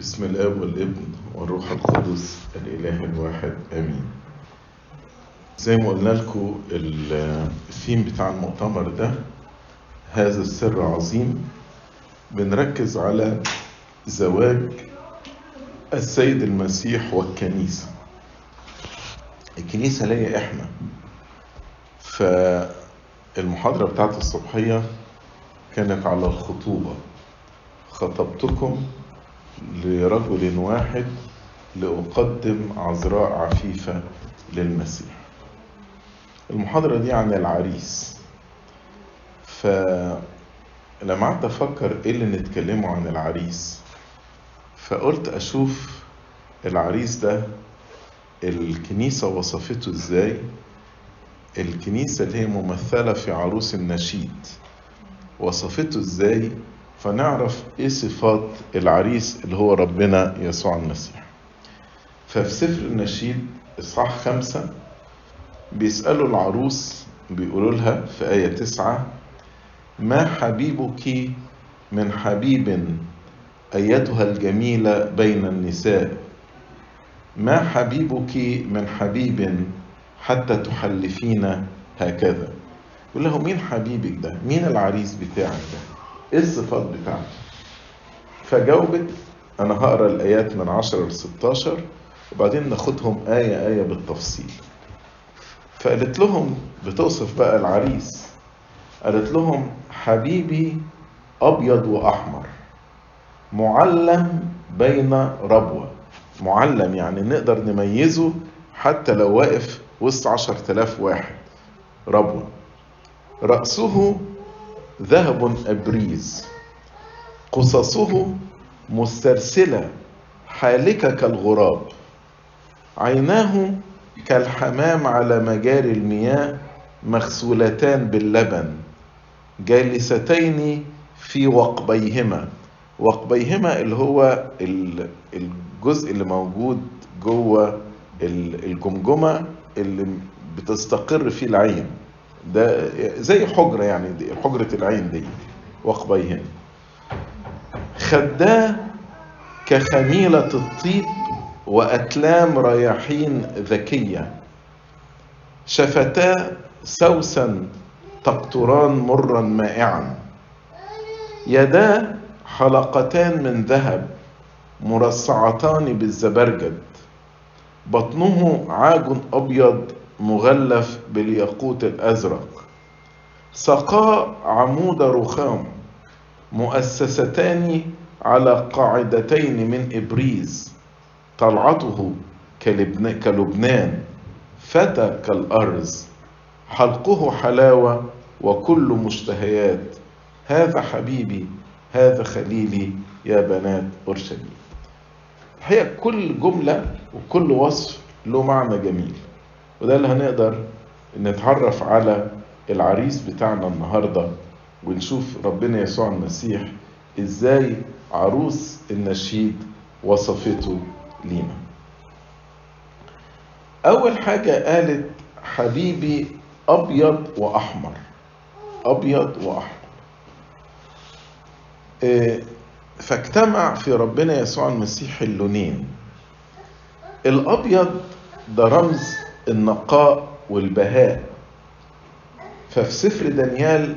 بسم الآب والابن والروح القدس الإله الواحد آمين. زي ما قلنا لكم الثيم بتاع المؤتمر ده هذا السر عظيم بنركز على زواج السيد المسيح والكنيسة. الكنيسة ليا إحنا. فالمحاضرة بتاعت الصبحية كانت على الخطوبة. خطبتكم لرجل واحد لأقدم عذراء عفيفة للمسيح. المحاضرة دي عن العريس. فلما قعدت أفكر إيه اللي نتكلمه عن العريس فقلت أشوف العريس ده الكنيسة وصفته إزاي الكنيسة اللي هي ممثلة في عروس النشيد وصفته إزاي فنعرف إيه صفات العريس اللي هو ربنا يسوع المسيح. ففي سفر النشيد إصحاح خمسة بيسألوا العروس بيقولوا لها في آية تسعة ما حبيبك من حبيب أيتها الجميلة بين النساء؟ ما حبيبك من حبيب حتى تحلفين هكذا؟ يقول له مين حبيبك ده؟ مين العريس بتاعك ده؟ إيه الصفات بتاعته؟ فجاوبت أنا هقرأ الآيات من 10 ل 16 وبعدين ناخدهم آية آية بالتفصيل. فقالت لهم بتوصف بقى العريس قالت لهم حبيبي أبيض وأحمر معلم بين ربوة. معلم يعني نقدر نميزه حتى لو واقف وسط عشر تلاف واحد ربوة. رأسه ذهب أبريز. قصصه مسترسلة حالكة كالغراب. عيناه كالحمام على مجاري المياه مغسولتان باللبن. جالستين في وقبيهما. وقبيهما اللي هو الجزء اللي موجود جوه الجمجمة اللي بتستقر فيه العين. ده زي حجرة يعني دي حجرة العين دي وقبيهن خداه كخميلة الطيب وأكلام رياحين ذكية. شفتا سوسا تقطران مرا مائعا. يدا حلقتان من ذهب مرصعتان بالزبرجد. بطنه عاج أبيض مغلف بالياقوت الأزرق. سقاء عمود رخام مؤسستان على قاعدتين من إبريز طلعته كلبنان فتى كالأرز. حلقه حلاوة وكل مشتهيات. هذا حبيبي هذا خليلي يا بنات اورشليم الحقيقة كل جملة وكل وصف له معنى جميل. وده اللي هنقدر نتعرف على العريس بتاعنا النهاردة ونشوف ربنا يسوع المسيح إزاي عروس النشيد وصفته لينا. أول حاجة قالت حبيبي أبيض وأحمر أبيض وأحمر. فاجتمع في ربنا يسوع المسيح اللونين. الأبيض ده رمز النقاء والبهاء. ففي سفر دانيال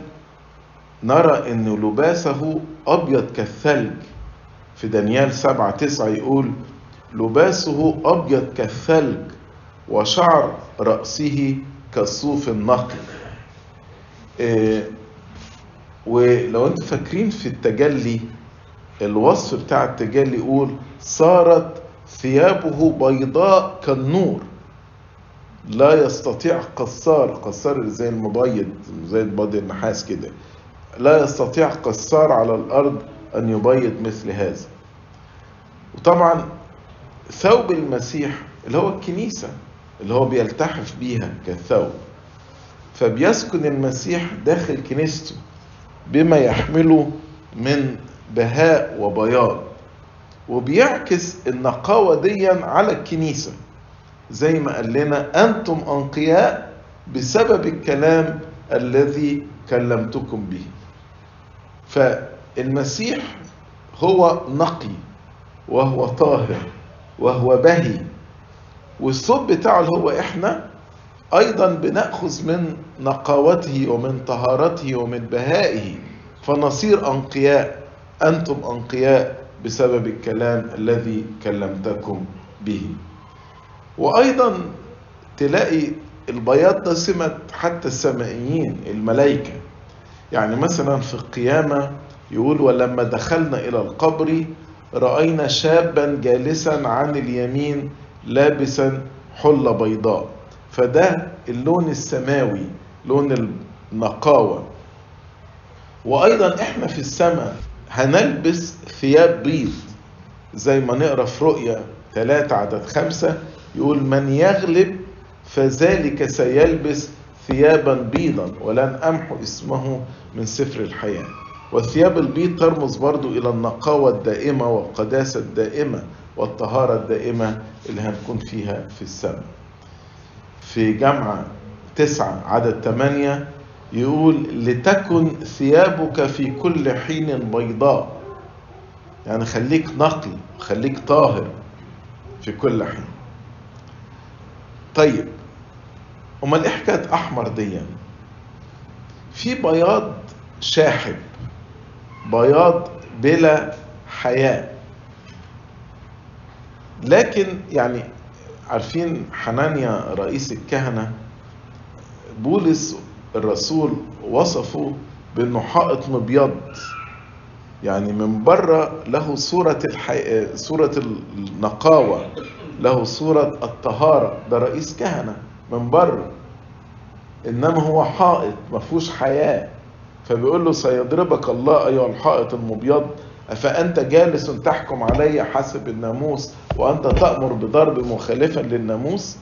نرى إن لباسه أبيض كالثلج. في دانيال سبعة تسعة يقول لباسه أبيض كالثلج وشعر رأسه كالصوف النقي. إيه ولو أنتم فاكرين في التجلي الوصف بتاع التجلي يقول صارت ثيابه بيضاء كالنور. لا يستطيع قصار قصار زي المبيض زي البيض النحاس كده. لا يستطيع قصار على الأرض أن يبيض مثل هذا. وطبعا ثوب المسيح اللي هو الكنيسة اللي هو بيلتحف بيها كالثوب فبيسكن المسيح داخل كنيسته بما يحمله من بهاء وبياض وبيعكس النقاوة دي على الكنيسة. زي ما قال لنا أنتم أنقياء بسبب الكلام الذي كلمتكم به. فالمسيح هو نقي وهو طاهر وهو بهي. والصوت بتاعه اللي هو إحنا أيضا بنأخذ من نقاوته ومن طهارته ومن بهائه. فنصير أنقياء أنتم أنقياء بسبب الكلام الذي كلمتكم به. وأيضا تلاقي البياض ده سمة حتى السمائيين الملائكة. يعني مثلا في القيامة يقول ولما دخلنا إلى القبر رأينا شابا جالسا عن اليمين لابسا حلة بيضاء. فده اللون السماوي لون النقاوة. وأيضا إحنا في السماء هنلبس ثياب بيض زي ما نقرأ في رؤيا 3 عدد خمسة يقول من يغلب فذلك سيلبس ثيابا بيضا ولن أمحو اسمه من سفر الحياة. والثياب البيض ترمز برضو إلى النقاوة الدائمة والقداسة الدائمة والطهارة الدائمة اللي هنكون فيها في السماء. في جامعة تسعة عدد ثمانية يقول لتكن ثيابك في كل حين بيضاء. يعني خليك نقي خليك طاهر في كل حين. طيب. امال إيه حكايه أحمر دي في بياض شاحب بياض بلا حياه لكن يعني عارفين حنانيا رئيس الكهنة بولس الرسول وصفه بانه حائط مبيض يعني من بره له صورة الحي... صورة النقاوة. له صورة الطهارة ده رئيس كهنة من بره. إنما هو حائط ما فيهوش حياة. فبيقول له سيضربك الله أيها الحائط المبيض أفأنت جالس تحكم علي حسب الناموس وأنت تأمر بضرب مخالفا للناموس؟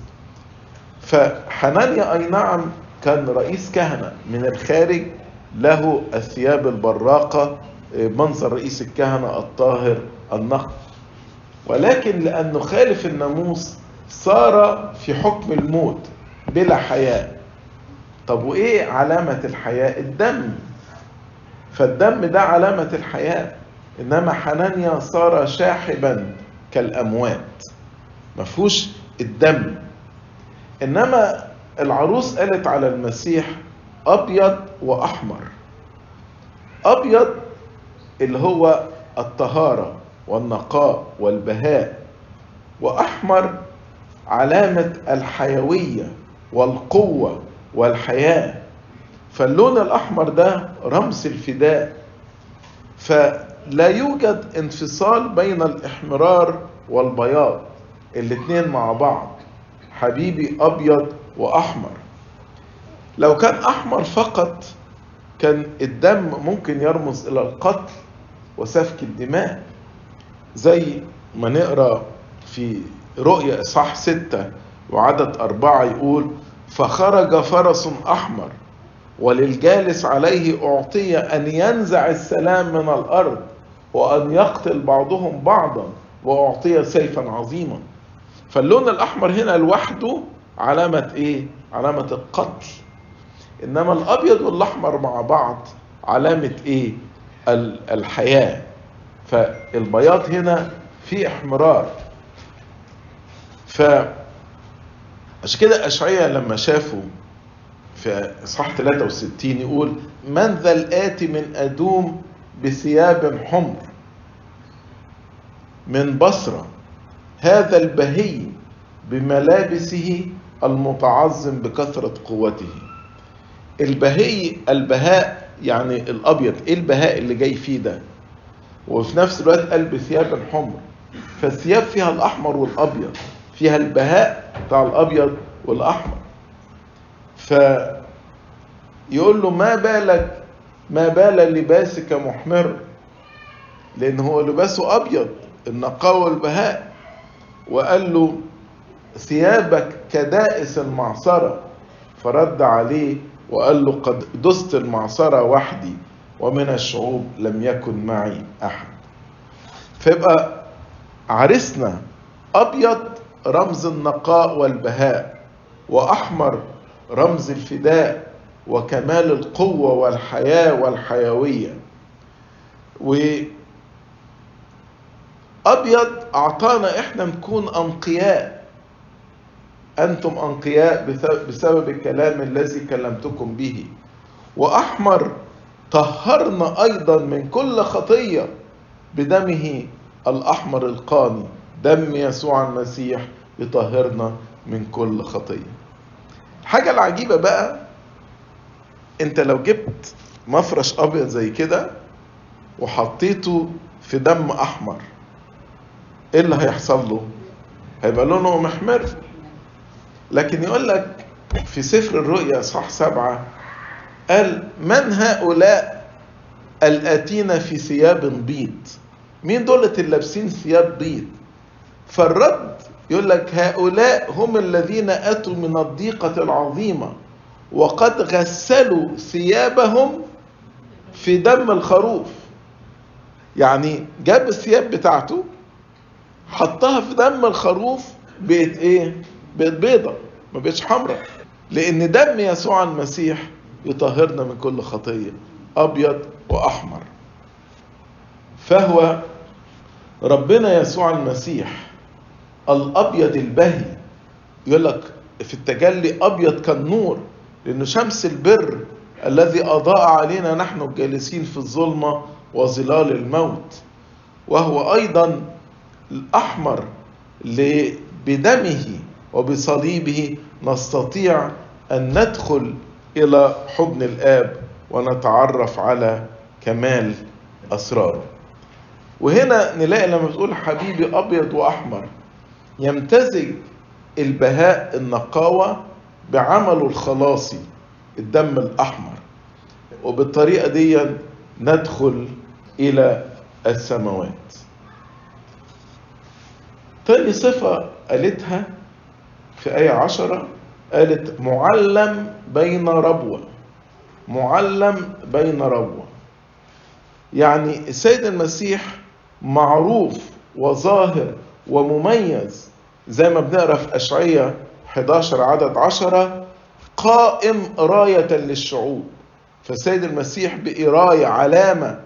فحنانيا أي نعم كان رئيس كهنة من الخارج له الثياب البراقة منظر رئيس الكهنة الطاهر النقي. ولكن لأنه خالف الناموس صار في حكم الموت بلا حياة طب وإيه علامة الحياة الدم. فالدم ده علامة الحياة إنما حنانيا صار شاحبا كالأموات. مفهوش الدم. إنما العروس قالت على المسيح أبيض وأحمر. أبيض اللي هو الطهارة. والنقاء والبهاء وأحمر علامة الحيوية والقوة والحياة فاللون الأحمر ده رمز الفداء. فلا يوجد انفصال بين الإحمرار والبياض الاتنين مع بعض حبيبي أبيض وأحمر. لو كان أحمر فقط كان الدم ممكن يرمز إلى القتل وسفك الدماء. زي ما نقرأ في رؤيا إصحاح ستة وعدد أربعة يقول فخرج فرس أحمر وللجالس عليه أعطي أن ينزع السلام من الأرض وأن يقتل بعضهم بعضا وأعطي سيفا عظيما فاللون الأحمر هنا لوحده علامة إيه؟ علامة القتل إنما الأبيض والأحمر مع بعض علامة إيه؟ الحياة فالبياض هنا في احمرار. ف عشان كده أشعية لما شافوا في إصحاح 63 يقول من ذا الآتي من أدوم بثياب حمر من بصرة هذا البهي بملابسه المتعظم بكثرة قوته. البهي البهاء يعني الأبيض إيه البهاء اللي جاي فيه ده؟ وفي نفس الوقت قال بثياب حمر فالثياب فيها الأحمر والأبيض فيها البهاء بتاع الأبيض والأحمر. فيقول له ما بالك ما بال لباسك محمر؟ لأن هو لباسه أبيض النقاوة والبهاء وقال له ثيابك كدائس المعصرة. فرد عليه وقال له قد دست المعصرة وحدي. ومن الشعوب لم يكن معي أحد. فيبقى عرسنا أبيض رمز النقاء والبهاء وأحمر رمز الفداء وكمال القوة والحياة والحيوية. و ابيض أعطانا إحنا نكون أنقياء. أنتم أنقياء بسبب الكلام الذي كلمتكم به. وأحمر طهرنا أيضا من كل خطية بدمه الأحمر القاني دم يسوع المسيح يطهرنا من كل خطية. الحاجة العجيبة بقى أنت لو جبت مفرش أبيض زي كده وحطيته في دم أحمر إيه اللي هيحصل له؟ هيبقى لونه محمر. لكن يقول لك في سفر الرؤيا صح سبعة قال من هؤلاء الآتين في ثياب بيض؟ مين دولة اللي لابسين ثياب بيض؟ فالرد يقول لك هؤلاء هم الذين أتوا من الضيقة العظيمة وقد غسلوا ثيابهم في دم الخروف. يعني جاب الثياب بتاعته حطها في دم الخروف بقت إيه؟ بقت بيضة ما بقتش حمراء لأن دم يسوع المسيح يطهرنا من كل خطية أبيض وأحمر. فهو ربنا يسوع المسيح الأبيض البهي. يقول لك في التجلي أبيض كالنور لأنه شمس البر الذي أضاء علينا نحن الجالسين في الظلمة وظلال الموت. وهو أيضا الأحمر بدمه وبصليبه نستطيع أن ندخل إلى حضن الآب ونتعرف على كمال أسراره. وهنا نلاقي لما بتقول حبيبي أبيض وأحمر يمتزج البهاء النقاوة بعمله الخلاصي الدم الأحمر. وبالطريقة دي ندخل إلى السماوات. تاني صفة قالتها في آية عشرة قالت معلم بين ربوة. معلم بين ربوة. يعني السيد المسيح معروف وظاهر ومميز زي ما بنقرأ في أشعية 11 عدد 10 قائم راية للشعوب. فالسيد المسيح بقراية علامة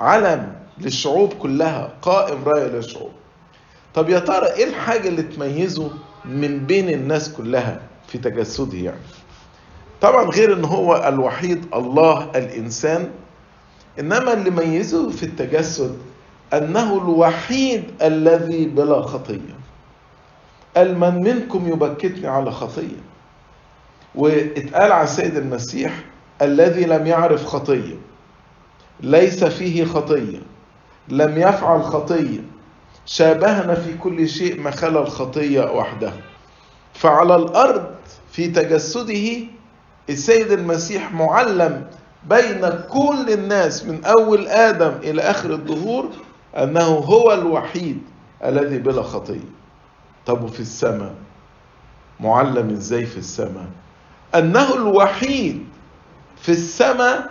علم للشعوب كلها قائم راية للشعوب. طب يا ترى إيه الحاجة اللي تميزه من بين الناس كلها؟ في تجسده يعني. طبعا غير إن هو الوحيد الله الإنسان إنما اللي ميزه في التجسد أنه الوحيد الذي بلا خطية. قال من منكم يبكتني على خطية. واتقال على السيد المسيح الذي لم يعرف خطية ليس فيه خطية لم يفعل خطية. شابهنا في كل شيء ما خلا الخطية وحده. فعلى الأرض في تجسده السيد المسيح معلم بين كل الناس من أول آدم إلى آخر الظهور أنه هو الوحيد الذي بلا خطية. طب وفي السماء؟ معلم إزاي في السماء؟ أنه الوحيد في السماء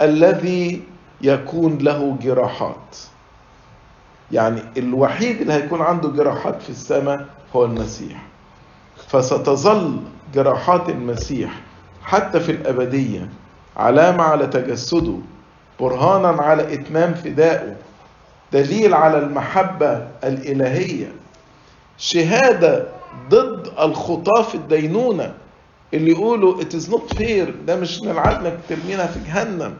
الذي يكون له جراحات. يعني الوحيد اللي هيكون عنده جراحات في السماء هو المسيح. فستظل جراحات المسيح حتى في الأبدية علامة على تجسده برهانا على إتمام فدائه دليل على المحبة الإلهية. شهادة ضد الخطاة في الدينونة اللي يقولوا it is not fair ده مش إنك ترمينا في جهنم.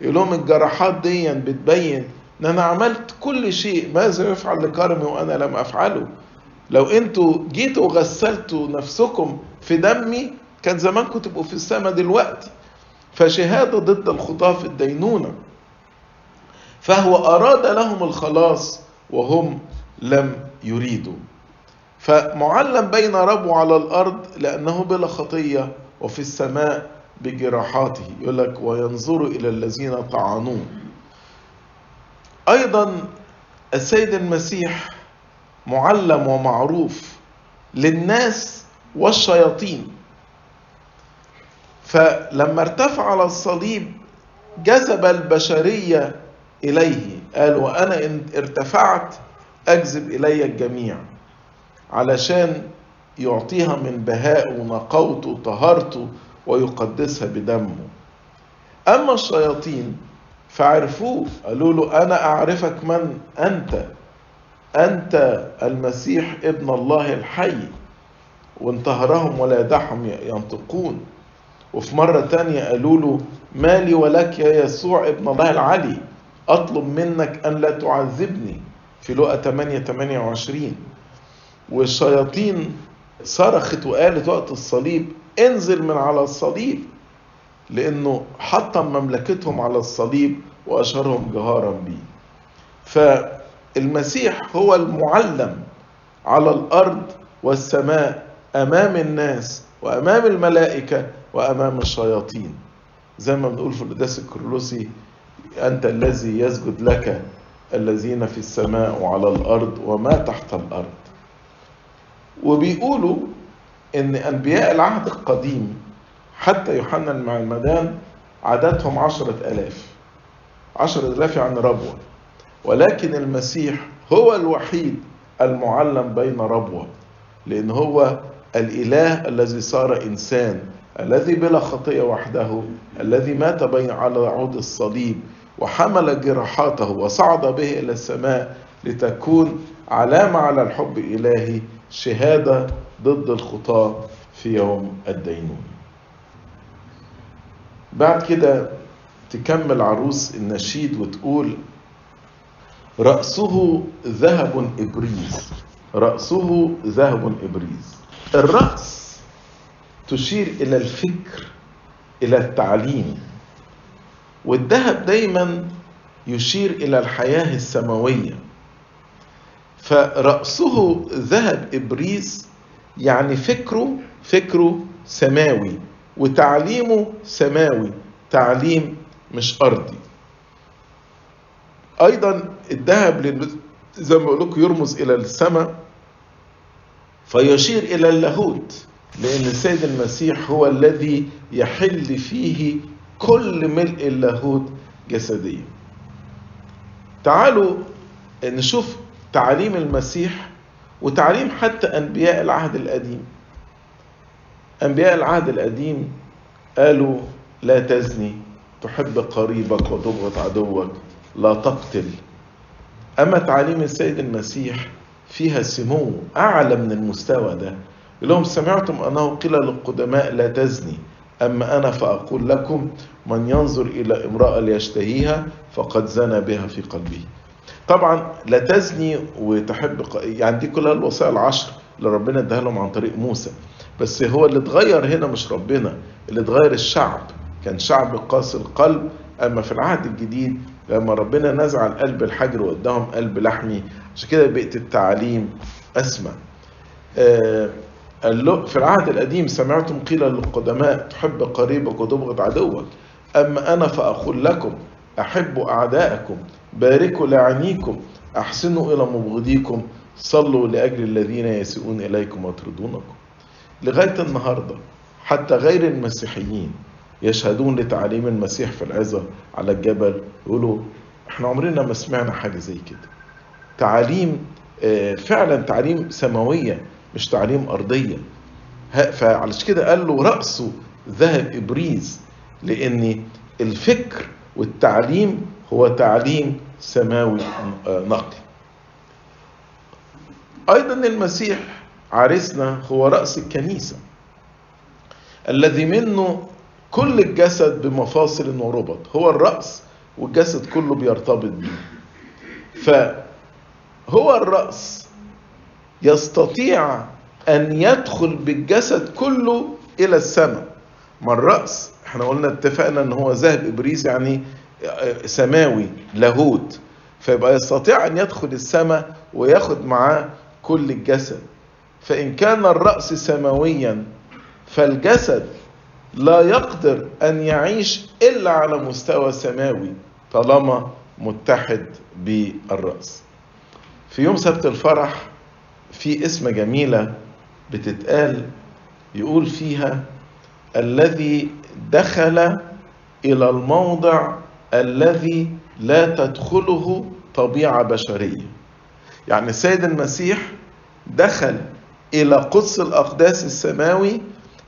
يقول لهم الجراحات دي بتبين إن أنا عملت كل شيء ماذا يفعل لكرمي وأنا لم أفعله؟ لو أنتوا جيتوا وغسلتوا نفسكم في دمي كان زمانكم تبقوا في السماء دلوقتي. فشهادة ضد الخطاة في الدينونة. فهو أراد لهم الخلاص وهم لم يريدوا. فمعلم بين ربو على الأرض لأنه بلا خطية وفي السماء بجراحاته. يقول لك وينظر إلى الذين طعنوه. أيضا السيد المسيح معلم ومعروف للناس والشياطين. فلما ارتفع على الصليب جذب البشرية إليه. قال وأنا إن ارتفعت أجذب إلي الجميع علشان يعطيها من بهاء ونقوته وطهارته ويقدسها بدمه أما الشياطين فعرفوه قالوا له أنا أعرفك من أنت أنت المسيح ابن الله الحي وانتهرهم ولا يدعهم ينطقون. وفي مرة تانية قالوا له مالي ولك يا يسوع ابن الله العلي أطلب منك أن لا تعذبني. في لقى 8 28 والشياطين صرخت وقالت وقت الصليب انزل من على الصليب. لأنه حطم مملكتهم على الصليب وأشهرهم جهارا به فالمسيح هو المعلم على الأرض والسماء أمام الناس وأمام الملائكة وأمام الشياطين. زي ما بنقول في القداس الكرولوسي أنت الذي يسجد لك الذين في السماء وعلى الأرض وما تحت الأرض. وبيقولوا إن أنبياء العهد القديم حتى يوحنا المعمدان عددهم عشرة ألاف. عشرة ألاف يعني ربوة. ولكن المسيح هو الوحيد المعلم بين ربوة لأن هو الإله الذي صار إنسان الذي بلا خطية وحده الذي مات بين على عود الصليب وحمل جراحاته وصعد به إلى السماء لتكون علامة على الحب الإلهي شهادة ضد الخطاة في يوم الدينون بعد كده تكمل عروس النشيد وتقول رأسه ذهب إبريز. رأسه ذهب إبريز. الرأس تشير إلى الفكر إلى التعليم. والذهب دايما يشير إلى الحياة السماوية. فرأسه ذهب إبريز يعني فكره فكره سماوي وتعليمه سماوي تعليم مش أرضي. أيضا الذهب زي ما بقول لكم يرمز إلى السماء فيشير إلى اللاهوت لأن السيد المسيح هو الذي يحل فيه كل ملء اللاهوت جسديا. تعالوا نشوف تعاليم المسيح وتعليم حتى أنبياء العهد القديم. أنبياء العهد القديم قالوا لا تزني تحب قريبك وتبغض عدوك. لا تقتل. أما تعاليم السيد المسيح فيها سمو أعلى من المستوى ده. لهم سمعتم أنه قيل للقدماء لا تزني. أما أنا فأقول لكم من ينظر إلى امرأة ليشتهيها فقد زنى بها في قلبه. طبعا لا تزني وتحب يعني دي كلها الوصايا العشر اللي ربنا اداها لهم عن طريق موسى. بس هو اللي اتغير هنا مش ربنا اللي اتغير الشعب. كان شعب قاسي القلب. أما في العهد الجديد لما ربنا نزع القلب الحجر واداهم قلب لحمي عشان كده بقت التعليم اسمى آه في العهد القديم سمعتم قيل للقدماء تحب قريبك وتبغض عدوك. أما أنا فأقول لكم احبوا أعداءكم باركوا لعنيكم أحسنوا إلى مبغضيكم صلوا لأجل الذين يسيئون إليكم ويطردونكم. لغاية النهارده حتى غير المسيحيين يشهدون لتعليم المسيح في العظة على الجبل يقولوا إحنا عمرنا ما سمعنا حاجة زي كده. تعاليم فعلا تعليم سماوية مش تعليم أرضية. فعلش كده قال له رأسه ذهب إبريز لأن الفكر والتعليم هو تعليم سماوي نقي. أيضا المسيح عرسنا هو رأس الكنيسة الذي منه كل الجسد بمفاصل وربط هو الرأس والجسد كله بيرتبط بيه. فهو الرأس يستطيع أن يدخل بالجسد كله إلى السماء. ما الرأس؟ إحنا قلنا اتفقنا إن هو ذهب إبريس يعني سماوي لاهوت. فيبقى يستطيع أن يدخل السماء وياخد معاه كل الجسد. فإن كان الرأس سماويا فالجسد لا يقدر أن يعيش إلا على مستوى سماوي طالما متحد بالرأس. في يوم سبت الفرح في اسم جميلة بتتقال يقول فيها الذي دخل إلى الموضع الذي لا تدخله طبيعة بشرية. يعني السيد المسيح دخل إلى قدس الأقداس السماوي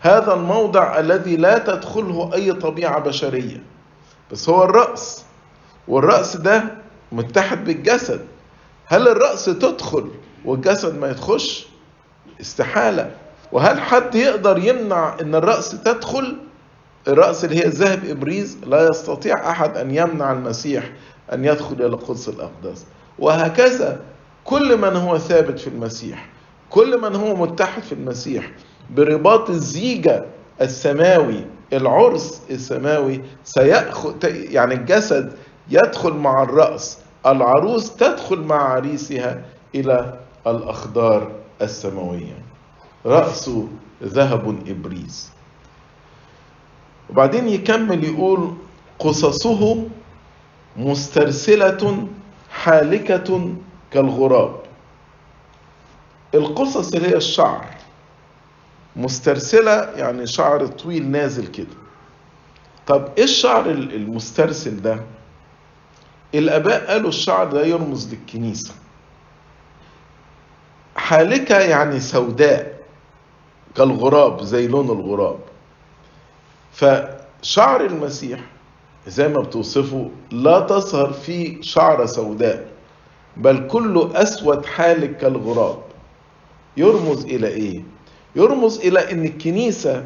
هذا الموضع الذي لا تدخله أي طبيعة بشرية. بس هو الرأس. والرأس ده متحد بالجسد. هل الرأس تدخل والجسد ما يدخلش؟ استحالة. وهل حد يقدر يمنع إن الرأس تدخل؟ الرأس اللي هي ذهب إبريز لا يستطيع أحد أن يمنع المسيح أن يدخل إلى قدس الأقداس وهكذا كل من هو ثابت في المسيح كل من هو متحد في المسيح برباط الزيجة السماوي العرس السماوي سيأخذ يعني الجسد يدخل مع الرأس العروس تدخل مع عريسها إلى الأخدار السماوية. رأسه ذهب إبريز وبعدين يكمل يقول قصصه مسترسلة حالكة كالغراب. القصص اللي هي الشعر. مسترسلة يعني شعر طويل نازل كده. طب إيه الشعر المسترسل ده؟ الأباء قالوا الشعر ده يرمز للكنيسة. حالكة يعني سوداء كالغراب زي لون الغراب. فشعر المسيح زي ما بتوصفه لا تظهر فيه شعرة سوداء بل كله أسود حالك كالغراب. يرمز إلى إيه؟ يرمز إلى أن الكنيسة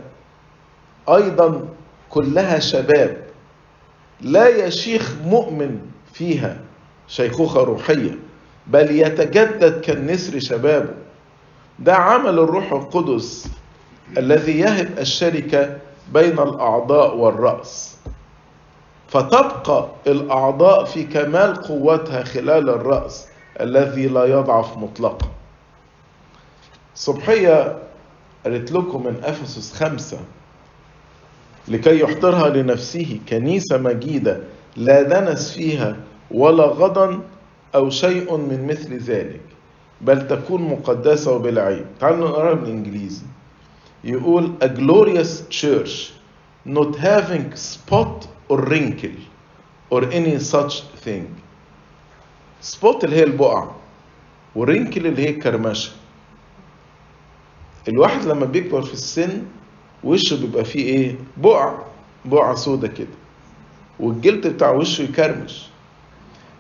أيضا كلها شباب لا يشيخ مؤمن فيها شيخوخة روحية بل يتجدد كالنسر شبابه. ده عمل الروح القدس الذي يهب الشركة بين الأعضاء والرأس. فتبقى الأعضاء في كمال قوتها خلال الرأس الذي لا يضعف مطلقا. صبحية قالت لكم من أفسس خمسة لكي يحضرها لنفسه كنيسة مجيدة لا دنس فيها ولا غضن أو شيء من مثل ذلك بل تكون مقدسة وبلا عيب تعالوا نقرأ بالإنجليزي. يقول a glorious church not having spot or wrinkle or any such thing. Spot اللي هي البقع ورينكل اللي هي الكرمشة. الواحد لما بيكبر في السن وشه بيبقى فيه إيه؟ بقع بقع سودة كده والجلد بتاع وشه يكرمش.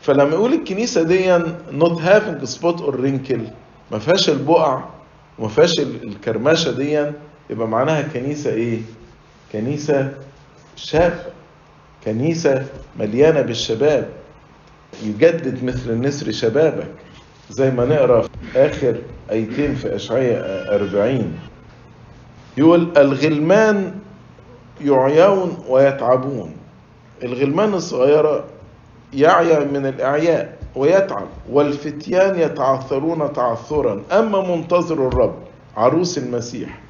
فلما يقول الكنيسة دي not having spot or wrinkle ما فيهاش البقع وما فيهاش الكرمشة دي يبقى معناها كنيسة إيه؟ كنيسة شابة كنيسة مليانة بالشباب. يجدد مثل النسر شبابك. زي ما نقرأ في آخر آيتين في أشعياء أربعين. يقول الغلمان يعيون ويتعبون. الغلمان الصغيرة يعيا من الإعياء ويتعب والفتيان يتعثرون تعثرا. أما منتظر الرب عروس المسيح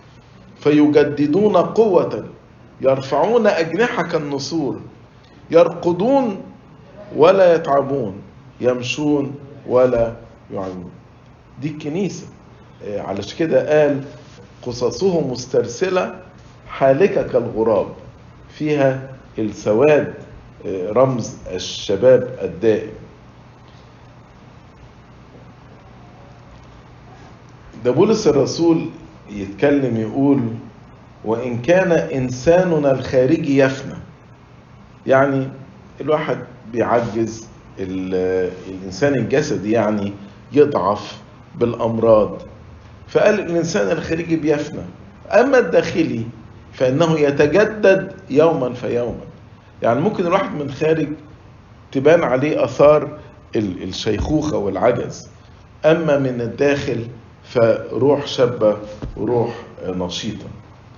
فيجددون قوة يرفعون أجنحة كالنسور يرقدون ولا يتعبون يمشون ولا يعينون دي الكنيسة. علشان كده قال قصصه مسترسلة حالكة كالغراب فيها السواد رمز الشباب الدائم. ده بولس الرسول يتكلم يقول وإن كان إنساننا الخارجي يفنى يعني الواحد بيعجز الإنسان الجسدي يعني يضعف بالأمراض. فقال الإنسان الخارجي بيفنى. أما الداخلي فإنه يتجدد يوما فيوما. يعني ممكن الواحد من خارج تبان عليه أثار الشيخوخة والعجز. أما من الداخل فروح شابة وروح نشيطة.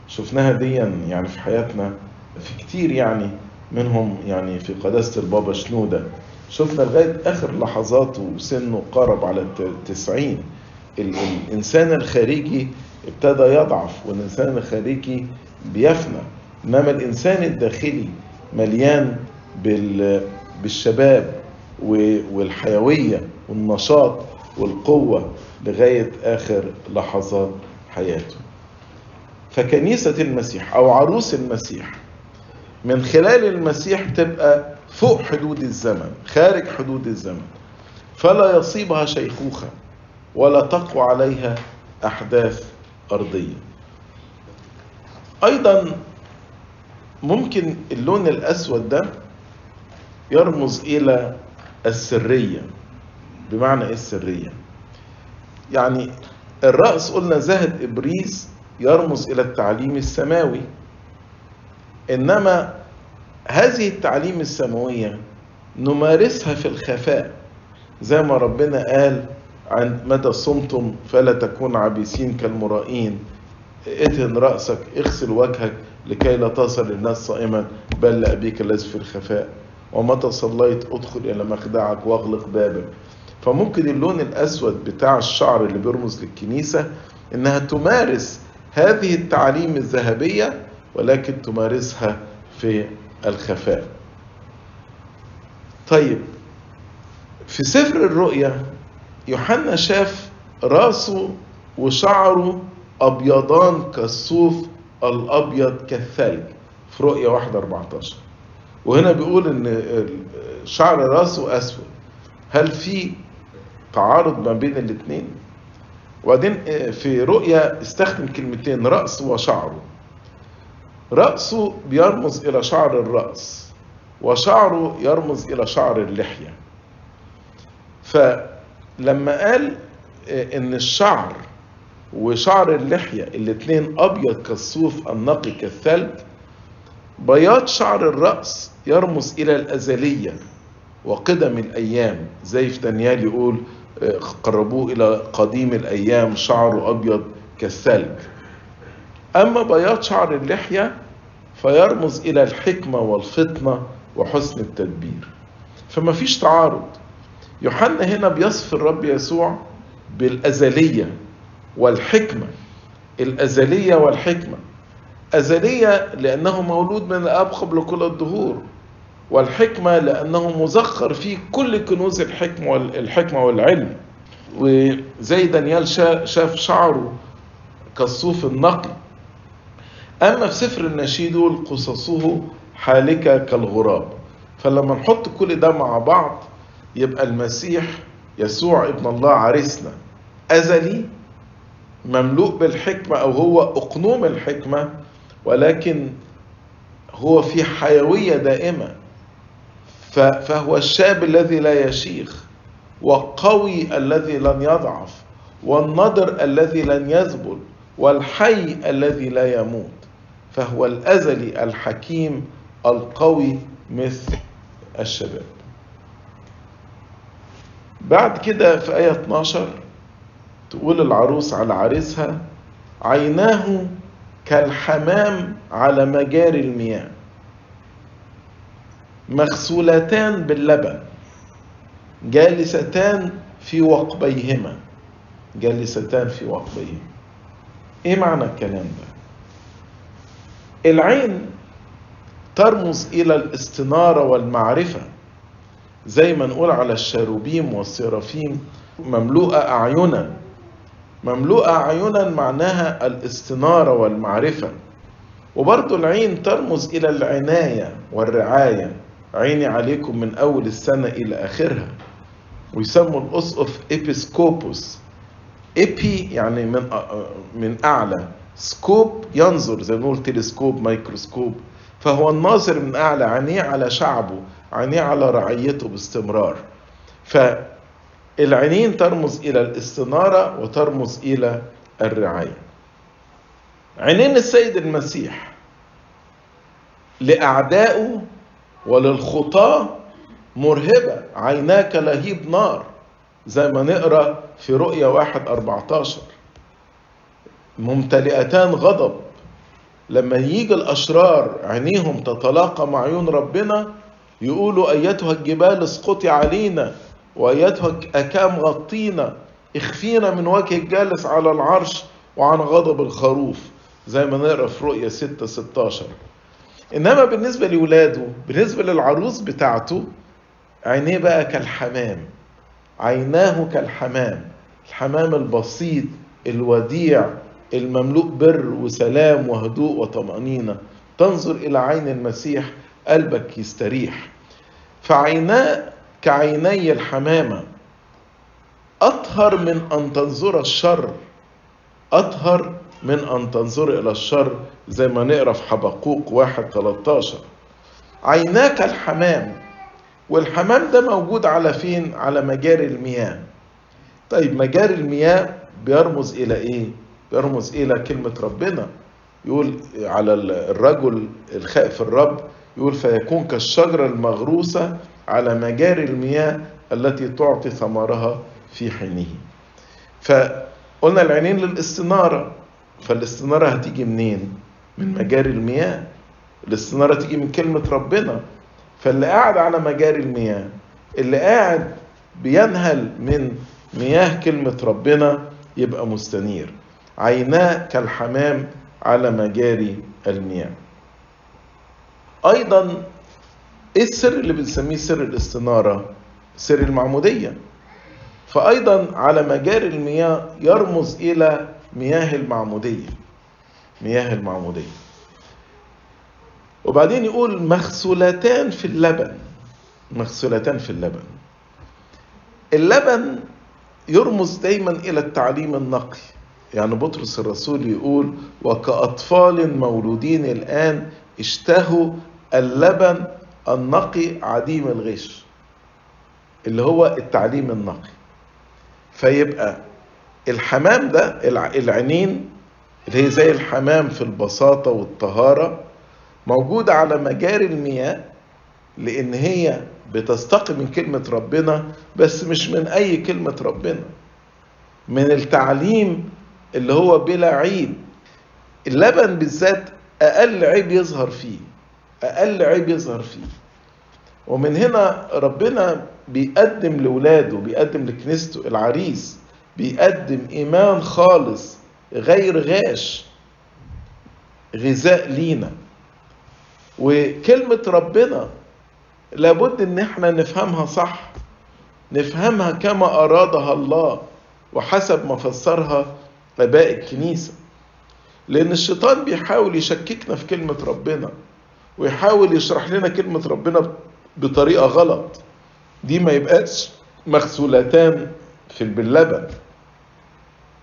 شفناها دي يعني في حياتنا في كتير يعني منهم يعني في قداسة البابا شنودة. شفنا لغاية آخر لحظاته وسنه قرب على التسعين. الإنسان الخارجي ابتدى يضعف والإنسان الخارجي بيفنى. إنما الإنسان الداخلي مليان بالشباب والحيوية والنشاط والقوة لغاية آخر لحظات حياته. فكنيسة المسيح أو عروس المسيح من خلال المسيح تبقى فوق حدود الزمن خارج حدود الزمن. فلا يصيبها شيخوخة ولا تقوى عليها أحداث أرضية. أيضا ممكن اللون الأسود ده يرمز إلى السرية. بمعنى إيه السرية؟ يعني الرأس قلنا زهد إبريس يرمز إلى التعليم السماوي. إنما هذه التعليم السماوية نمارسها في الخفاء. زي ما ربنا قال عن متى صمتم فلا تكون عبيسين كالمرائين. اتهن رأسك اغسل وجهك لكي لا تصل الناس صائما بل لأبيك الذي في الخفاء. ومتى صليت أدخل إلى مخدعك واغلق بابك. فممكن اللون الأسود بتاع الشعر اللي بيرمز للكنيسة إنها تمارس هذه التعاليم الذهبية ولكن تمارسها في الخفاء. طيب في سفر الرؤيا يوحنا شاف راسه وشعره أبيضان كالصوف الأبيض كالثلج في رؤيا 1 14 وهنا بيقول إن شعر راسه أسود. هل في تعارض ما بين الاثنين؟ وبعدين في رؤيا استخدم كلمتين رأس وشعره. رأسه بيرمز إلى شعر الرأس وشعره يرمز إلى شعر اللحية. فلما قال إن الشعر وشعر اللحية الاتنين أبيض كالصوف النقي كالثلج بياض شعر الرأس يرمز إلى الأزلية وقدم الأيام. زي في دانيال يقول قربوه إلى قديم الأيام شعره أبيض كالثلج. أما بياض شعر اللحية فيرمز إلى الحكمة والفطنة وحسن التدبير. فما فيش تعارض. يوحنا هنا بيصف الرب يسوع بالأزلية والحكمة. الأزلية والحكمة. أزلية لأنه مولود من الآب قبل كل الدهور والحكمة لأنه مزخر فيه كل كنوز الحكمة الحكمة والعلم. وزي دانيال شاف شعره كالصوف النقي. أما في سفر النشيد قصصه حالكة كالغراب. فلما نحط كل ده مع بعض يبقى المسيح يسوع ابن الله عريسنا أزلي مملوء بالحكمة أو هو أقنوم الحكمة ولكن هو في حيوية دائمة. فهو الشاب الذي لا يشيخ والقوي الذي لن يضعف والنضر الذي لن يذبل والحي الذي لا يموت. فهو الأزلي الحكيم القوي مثل الشباب. بعد كده في آية 12 تقول العروس على عريسها عيناه كالحمام على مجاري المياه مغسولتان باللبن جالستان في وقبيهما جالستان في وقبيهما. إيه معنى الكلام ده؟ العين ترمز إلى الاستنارة والمعرفة. زي ما نقول على الشاروبيم والسرافيم مملوءة اعينا. مملوءة اعينا معناها الاستنارة والمعرفة. وبرضو العين ترمز إلى العناية والرعاية. عيني عليكم من أول السنة إلى آخرها. ويسموا الاسقف επίσκοπος επί يعني من من أعلى. scope ينظر زي ما نقول تلسكوب ميكروسكوب فهو الناظر من أعلى عينيه على شعبه عينيه على رعيته باستمرار. فالعينين ترمز إلى الاستنارة وترمز إلى الرعاية. عينين السيد المسيح لأعدائه وللخطاة مرهبة. عيناك لهيب نار زي ما نقرأ في رؤيا واحد 14 ممتلئتان غضب. لما يجي الأشرار عينيهم تتلاقى مع عيون ربنا يقولوا أيتها الجبال اسقطي علينا وأيتها الأكام غطينا اخفينا من وجه الجالس على العرش وعن غضب الخروف. زي ما نقرأ في رؤيا 6 16 إنما بالنسبة لاولاده بالنسبة للعروس بتاعته عينيه بقى كالحمام. عيناه كالحمام. الحمام البسيط الوديع المملوء بر وسلام وهدوء وطمأنينة. تنظر إلى عين المسيح قلبك يستريح. فعيناه كعيني الحمامة أطهر من أن تنظر الشر. أطهر من أن تنظر إلى الشر زي ما نقرأ في حبقوق واحد 13 عيناك الحمام والحمام ده موجود على فين؟ على مجاري المياه. طيب مجاري المياه بيرمز إلى إيه؟ بيرمز إلى كلمة ربنا. يقول على الرجل الخائف الرب يقول فيكون كالشجرة المغروسة على مجاري المياه التي تعطي ثمرها في حينه. فقلنا العينين للاستنارة. فالاستنارة هتيجي منين؟ من مجاري المياه. الاستنارة تيجي من كلمة ربنا. فاللي قاعد على مجاري المياه اللي قاعد بينهل من مياه كلمة ربنا يبقى مستنير. عيناه كالحمام على مجاري المياه. أيضا إيه السر اللي بنسميه سر الاستنارة؟ سر المعمودية. فايضا على مجاري المياه يرمز إلى مياه المعمودية. مياه المعمودية. وبعدين يقول مغسولتان في اللبن. مغسولتان في اللبن. اللبن يرمز دايما إلى التعليم النقي يعني بطرس الرسول يقول وكأطفال مولودين الآن اشتهوا اللبن النقي عديم الغش اللي هو التعليم النقي. فيبقى الحمام ده العينين اللي هي زي الحمام في البساطة والطهارة موجودة على مجاري المياه لأن هي بتستقي من كلمة ربنا بس مش من أي كلمة ربنا. من التعليم اللي هو بلا عيب اللبن بالذات أقل عيب يظهر فيه أقل عيب يظهر فيه. ومن هنا ربنا بيقدم لولاده بيقدم لكنيسته العريس بيقدم إيمان خالص غير غاش غذاء لينا. وكلمة ربنا لابد إن إحنا نفهمها صح نفهمها كما أرادها الله وحسب ما فسرها أباء الكنيسة. لأن الشيطان بيحاول يشككنا في كلمة ربنا ويحاول يشرح لنا كلمة ربنا بطريقة غلط. دي ما يبقاش مغسولتان في باللبن.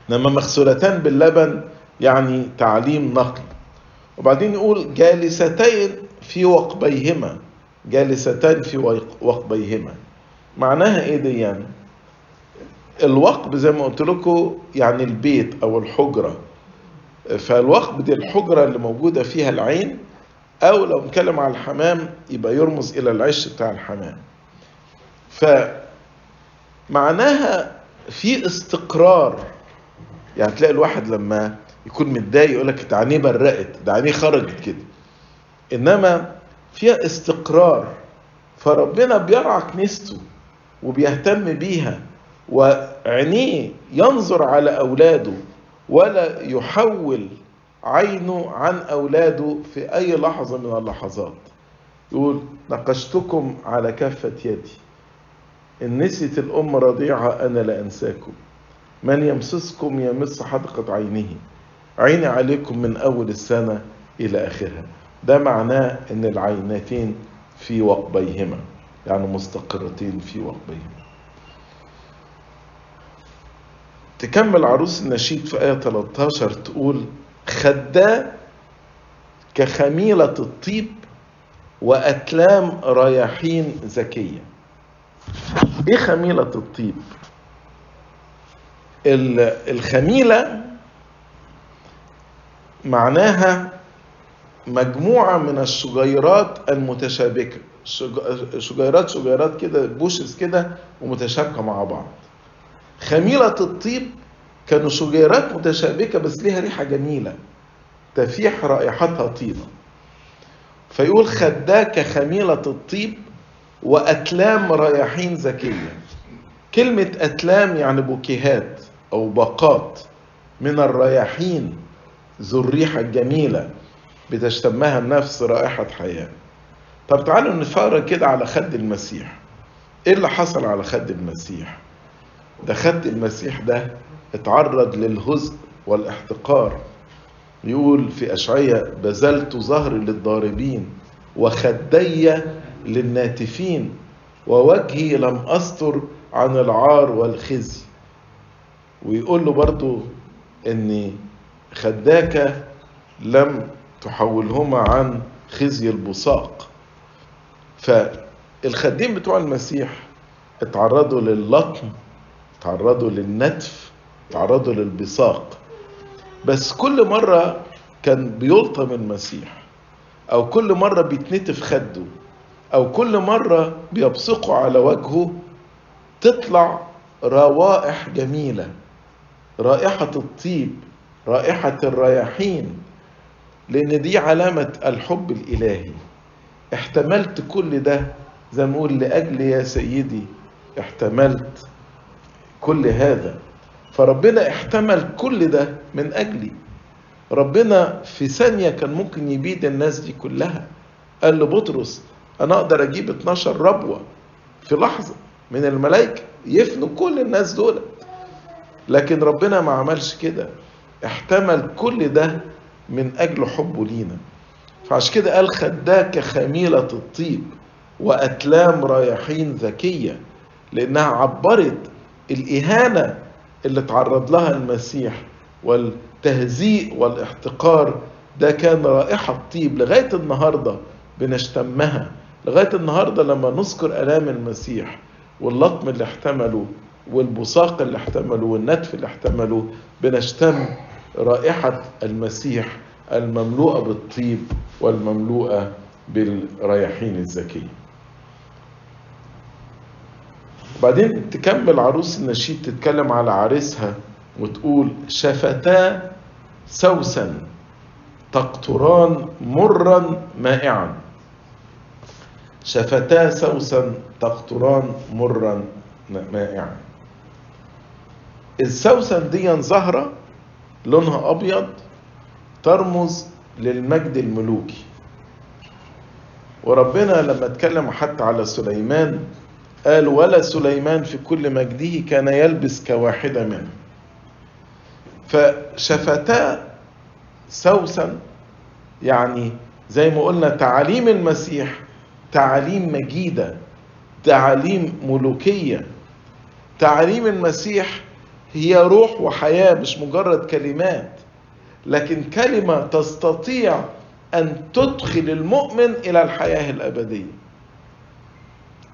إنما مغسولتان باللبن يعني تعليم نقي وبعدين يقول جالستين في وقبيهما. جالستان في وقبيهما. معناها إيه دي يعني الوقب زي ما قلت لكم يعني البيت أو الحجرة. فالوقب دي الحجرة اللي موجودة فيها العين أو لو نتكلم على الحمام يبقى يرمز إلى العش بتاع الحمام. فمعناها في استقرار. يعني تلاقي الواحد لما يكون متضايق يقول لك ده عينيه برقت ده عينيه خرجت كده. إنما فيها استقرار. فربنا بيرعى كنيسته وبيهتم بيها. وعينيه ينظر على أولاده ولا يحول عينه عن أولاده في أي لحظة من اللحظات. يقول نقشتكم على كافة يدي. إن نسيت الأم رضيعة أنا لا أنساكم. من يمسسكم يمس حدقة عينه. عيني عليكم من أول السنة إلى آخرها. ده معناه إن العينتين في وقبيهما يعني مستقرتين في وقبيهما. تكمل عروس النشيد في آية 13 تقول خدا كخميلة الطيب وأكلام رياحين زكية. إيه خميلة الطيب؟ الخميلة معناها مجموعة من الشجيرات المتشابكة. شجيرات شجيرات كده بوشز كده ومتشابكة مع بعض. خميلة الطيب كانوا شجيرات متشابكة بس ليها ريحة جميلة. تفيح رائحتها طيبة. فيقول خداك خميلة الطيب وأتلام رياحين زكية. كلمة أتلام يعني بوكيهات أو باقات من الرياحين ذو الريحة الجميلة بتشتمها النفس رائحة حياة. طب تعالوا نفرج كده على خد المسيح. إيه اللي حصل على خد المسيح؟ ده خد المسيح ده اتعرض للهزء والاحتقار. يقول في أشعية بذلت ظهري للضاربين وخدي للناتفين ووجهي لم أستر عن العار والخزي. ويقول له برضو إن خداك لم تحولهما عن خزي البصاق. الخدين بتوع المسيح اتعرضوا للطم اتعرضوا للنتف اتعرضوا للبصاق. بس كل مرة كان بيلطم المسيح أو كل مرة بيتنتف خده أو كل مرة بيبصقوا على وجهه تطلع روائح جميلة. رائحة الطيب رائحة الرياحين. لأن دي علامة الحب الإلهي. احتملت كل ده زي ما لأجل يا سيدي احتملت كل هذا. فربنا احتمل كل ده من أجلي. ربنا في ثانية كان ممكن يبيد الناس دي كلها. قال لبطرس أنا أقدر أجيب 12 ربوة في لحظة من الملائكة يفنوا كل الناس دول. لكن ربنا ما عملش كده. احتمل كل ده من أجل حبه لينا. فعشان كده قال خداك خميلة الطيب وأتلام رايحين ذكية لأنها عبرت الإهانة اللي تعرض لها المسيح والتهزيء والاحتقار ده كان رائحة طيب لغاية النهاردة بنشتمها لغاية النهاردة لما نذكر ألام المسيح واللطم اللي احتمله والبصاق اللي احتمله والنتف اللي احتمله بنشتم رائحة المسيح المملوءة بالطيب والمملوءة بالرياحين الزكية بعدين تكمل عروس النشيد تتكلم على عريسها وتقول شفتا سوسا تقطران مرا مائعا. شفتا سوسا تقطران مرا مائعا. السوسن دي زهرة لونها أبيض ترمز للمجد الملوكي. وربنا لما اتكلم حتى على سليمان قال ولا سليمان في كل مجده كان يلبس كواحدة منه. فشفتا سوسن يعني زي ما قلنا تعاليم المسيح تعاليم مجيدة تعاليم ملوكية. تعاليم المسيح هي روح وحياة مش مجرد كلمات. لكن كلمة تستطيع أن تدخل المؤمن إلى الحياة الأبدية.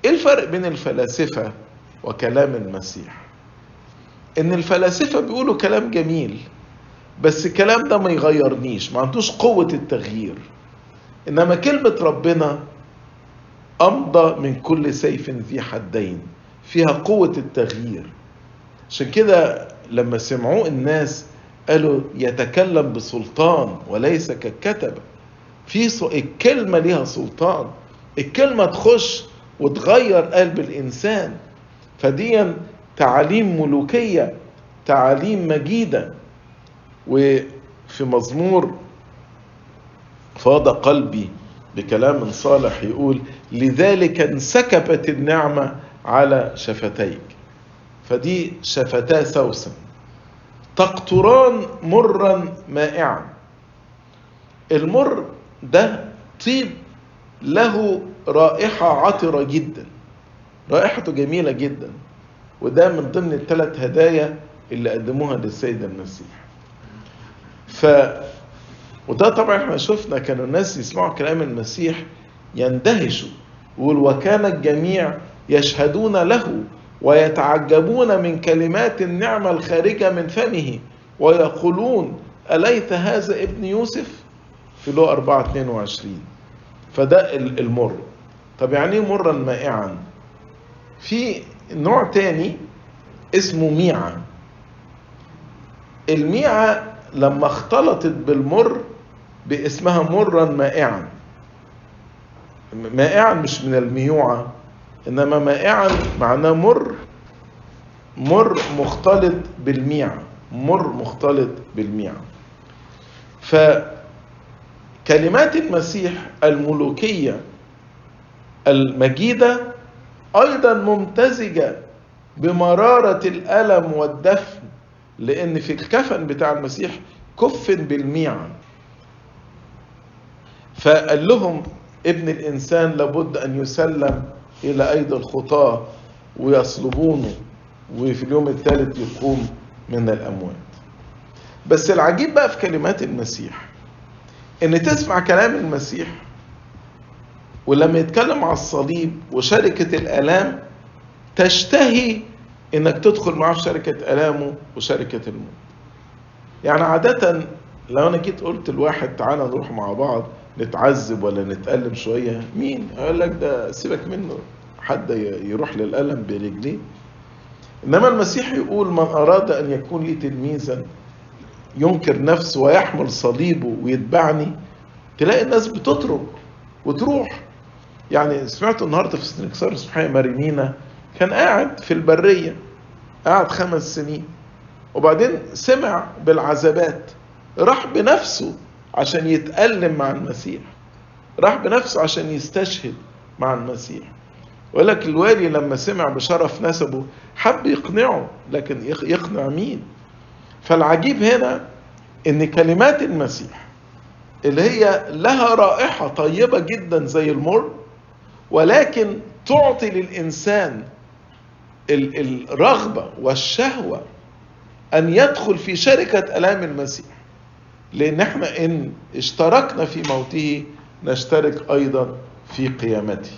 إيه الفرق بين الفلاسفة وكلام المسيح؟ إن الفلاسفة بيقولوا كلام جميل بس الكلام ده ما يغيرنيش ما عندوش قوة التغيير. إنما كلمة ربنا أمضى من كل سيف ذي حدين فيها قوة التغيير. عشان كده لما سمعوه الناس قالوا يتكلم بسلطان وليس كالكتبة في سو... الكلمة ليها سلطان. الكلمة تخش وتغير قلب الإنسان. فدي تعاليم ملوكية تعاليم مجيدة. وفي مزمور فاض قلبي بكلام صالح يقول لذلك انسكبت النعمة على شفتيك. فدي شفتا سوسن تقطران مرا مائعا. المر ده طيب له رائحة عطرة جدا. رائحته جميلة جدا. وده من ضمن الثلاث هدايا اللي قدموها للسيد المسيح. ف وده طبعا إحنا شفنا كانوا الناس يسمعوا كلام المسيح يندهشوا. وكان الجميع يشهدون له ويتعجبون من كلمات النعمة الخارجة من فمه ويقولون أليت هذا ابن يوسف؟ في لو 4 22 فده المر. طب يعني إيه مرا مائعا؟ في نوع تاني اسمه ميعة الميعة لما اختلطت بالمر باسمها مرا مائعا. مائعا مش من الميوعة إنما مائعا معناه مر مر مختلط بالميعة مر مختلط بالميعة. فكلمات المسيح الملوكية المجيدة أيضا ممتزجة بمرارة الألم والدفن لأن في الكفن بتاع المسيح كفن بالميعة فقال لهم ابن الإنسان لابد أن يسلم إلى أيدي الخطاة ويصلبونه وفي اليوم الثالث يقوم من الأموات. بس العجيب بقى في كلمات المسيح إن تسمع كلام المسيح ولما يتكلم على الصليب وشركة الآلام تشتهي إنك تدخل معاه في شركة آلامه وشركة الموت. يعني عادة لو أنا جيت قلت لواحد تعالى نروح مع بعض نتعذب ولا نتألم شوية مين؟ يقول لك ده سيبك منه حد يروح للألم برجليه. إنما المسيح يقول من أراد أن يكون لي تلميذا ينكر نفسه ويحمل صليبه ويتبعني تلاقي الناس بتترك وتروح. يعني سمعت النهارده في سنكسار صبحية مارينينا كان قاعد في البرية قاعد خمس سنين وبعدين سمع بالعذابات راح بنفسه عشان يتألم مع المسيح راح بنفسه عشان يستشهد مع المسيح. ويقول لك الوالي لما سمع بشرف نسبه حب يقنعه لكن يقنع مين؟ فالعجيب هنا إن كلمات المسيح اللي هي لها رائحة طيبة جدا زي المر ولكن تعطي للإنسان الرغبة والشهوة أن يدخل في شركة ألام المسيح. لأن إحنا إن اشتركنا في موته نشترك أيضا في قيامته.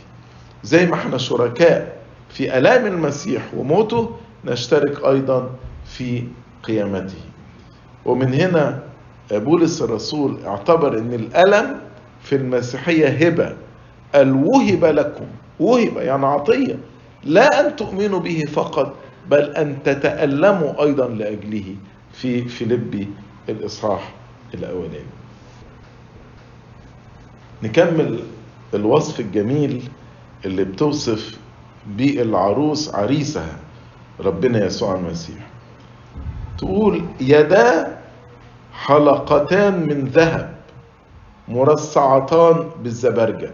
زي ما إحنا شركاء في ألام المسيح وموته نشترك أيضا في قيامته. ومن هنا بولس الرسول اعتبر إن الألم في المسيحية هبة. الوهب لكم وهب يعني عطية لا أن تؤمنوا به فقط بل أن تتألموا أيضا لأجله في فيلبي الإصحاح الأولاني. نكمل الوصف الجميل اللي بتوصف بيه العروس عريسها ربنا يسوع المسيح. تقول يدا حلقتان من ذهب مرصعتان بالزبرجد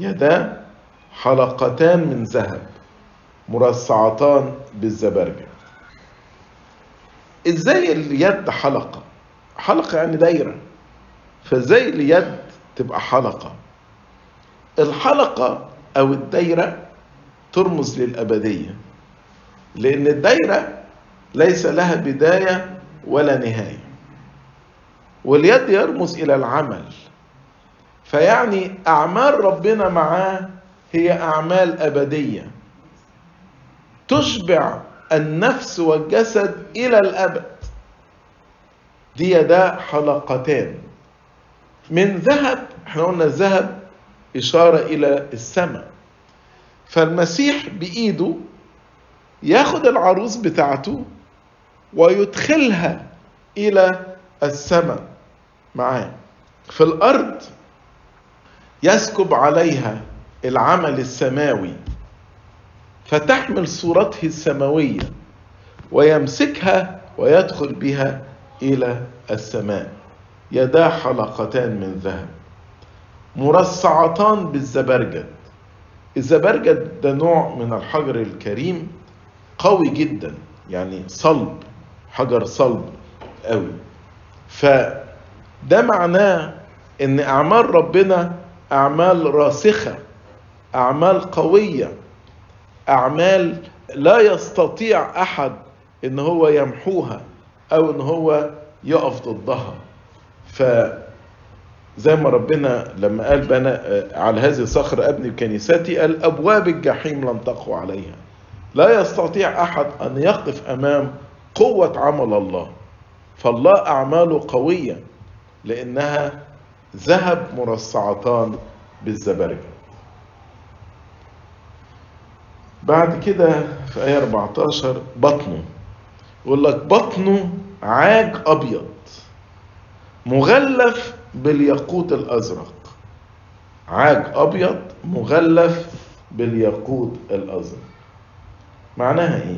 يدا حلقتان من ذهب مرصعتان بالزبرجد إزاي اليد حلقة؟ حلقة يعني دايرة. فإزاي اليد تبقى حلقة؟ الحلقة أو الدايرة ترمز للأبدية لأن الدايرة ليس لها بداية ولا نهاية واليد يرمز إلى العمل. فيعني أعمال ربنا معاه هي أعمال أبدية. تشبع النفس والجسد إلى الأبد. دي يدا حلقتان من ذهب إحنا قلنا الذهب إشارة إلى السماء. فالمسيح بإيده ياخد العروس بتاعته ويدخلها إلى السماء معاه. في الأرض يسكب عليها العمل السماوي فتحمل صورته السماوية ويمسكها ويدخل بها إلى السماء. يدا حلقتان من ذهب. مرصعتان بالزبرجد. الزبرجد ده نوع من الحجر الكريم قوي جدا يعني صلب حجر صلب قوي. فده معناه إن أعمال ربنا أعمال راسخة أعمال قوية أعمال لا يستطيع أحد إن هو يمحوها أو إن هو يقف ضدها. ف زي ما ربنا لما قال بنى على هذه الصخرة أبني كنيستي قال أبواب الجحيم لن تقوى عليها. لا يستطيع أحد أن يقف أمام قوة عمل الله. فالله أعماله قوية لأنها ذهب مرصعتان بالزبرجة بعد كده في آية 14 بطنه. يقول لك بطنه عاج أبيض مغلف بالياقوت الأزرق. عاج أبيض مغلف بالياقوت الأزرق. معناها إيه؟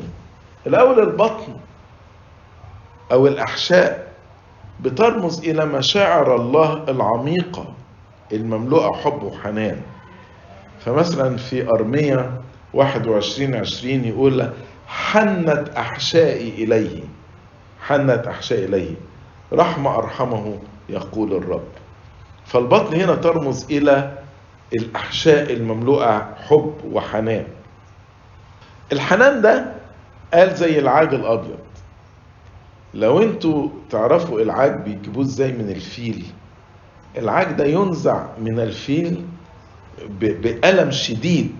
الأول البطن أو الأحشاء بترمز إلى مشاعر الله العميقة المملوءة حب وحنان. فمثلا في أرمية 21 20 يقول حنت أحشائي إليه. حنت أحشائي إليه. رحمة أرحمه يقول الرب. فالبطن هنا ترمز إلى الأحشاء المملوءة حب وحنان. الحنان ده قال زي العاج الأبيض. لو أنتوا تعرفوا العاج بيجيبوه إزاي من الفيل العاج ده ينزع من الفيل بألم شديد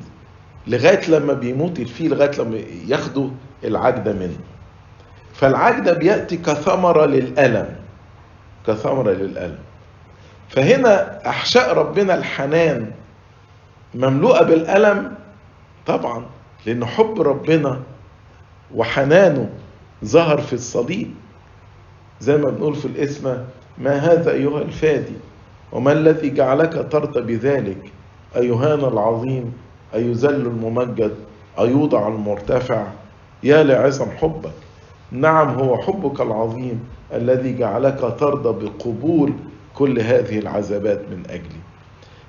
لغاية لما بيموت الفيل لغاية لما ياخدوا العاج ده منه. فالعاج ده بيأتي كثمرة للألم كثمرة للألم. فهنا أحشاء ربنا الحنان مملوءة بالألم؟ طبعا لأن حب ربنا وحنانه ظهر في الصليب. زي ما بنقول في الاسم ما هذا أيها الفادي؟ وما الذي جعلك ترضى بذلك؟ أيهان العظيم؟ أيذل الممجد؟ أيوضع المرتفع؟ يا لعظم حبك. نعم هو حبك العظيم الذي جعلك ترضى بقبول كل هذه العذابات من أجلي.